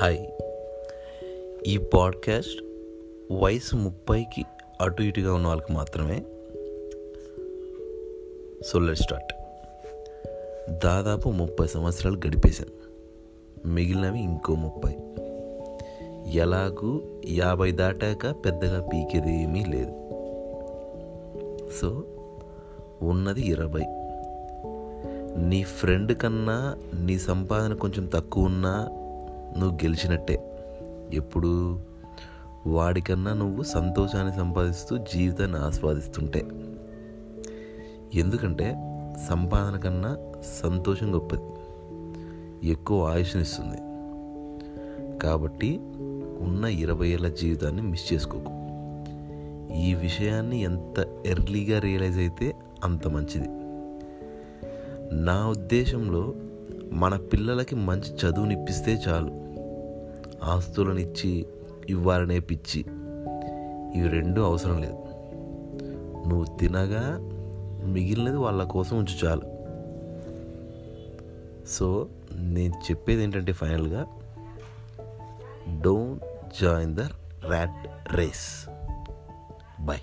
Hi. ఈ podcast వయసు ముప్పైకి అటు ఇటుగా ఉన్న వాళ్ళకి మాత్రమే. Solar start. దాదాపు ముప్పై సంవత్సరాలు గడిపేశాను. మిగిలినవి ఇంకో ముప్పై. ఎలాగూ యాభై దాటాక పెద్దగా పీకేది ఏమీ లేదు. సో ఉన్నది ఇరవై. నీ ఫ్రెండ్ కన్నా నీ సంపాదన కొంచెం తక్కువ ఉన్నా నువ్వు గెలిచినట్టే. ఎప్పుడు వాడికన్నా నువ్వు సంతోషాన్ని సంపాదిస్తూ జీవితాన్ని ఆస్వాదిస్తుంటే. ఎందుకంటే సంపాదన కన్నా సంతోషం గొప్పది. ఎక్కువ ఆయుష్నిస్తుంది. కాబట్టి ఉన్న ఇరవై ఏళ్ళ జీవితాన్ని మిస్ చేసుకోకు. ఈ విషయాన్ని ఎంత ఎర్లీగా రియలైజ్ అయితే అంత మంచిది. నా ఉద్దేశంలో మన పిల్లలకి మంచి చదువునిప్పిస్తే చాలు. ఆస్తులనిచ్చి ఇవ్వాలనే పిచ్చి. ఇవి రెండూ అవసరం లేదు. నువ్వు తినగా మిగిలినది వాళ్ళ కోసం ఉంచు చాలు. సో నేను చెప్పేది ఏంటంటే ఫైనల్గా don't join the rat race. Bye.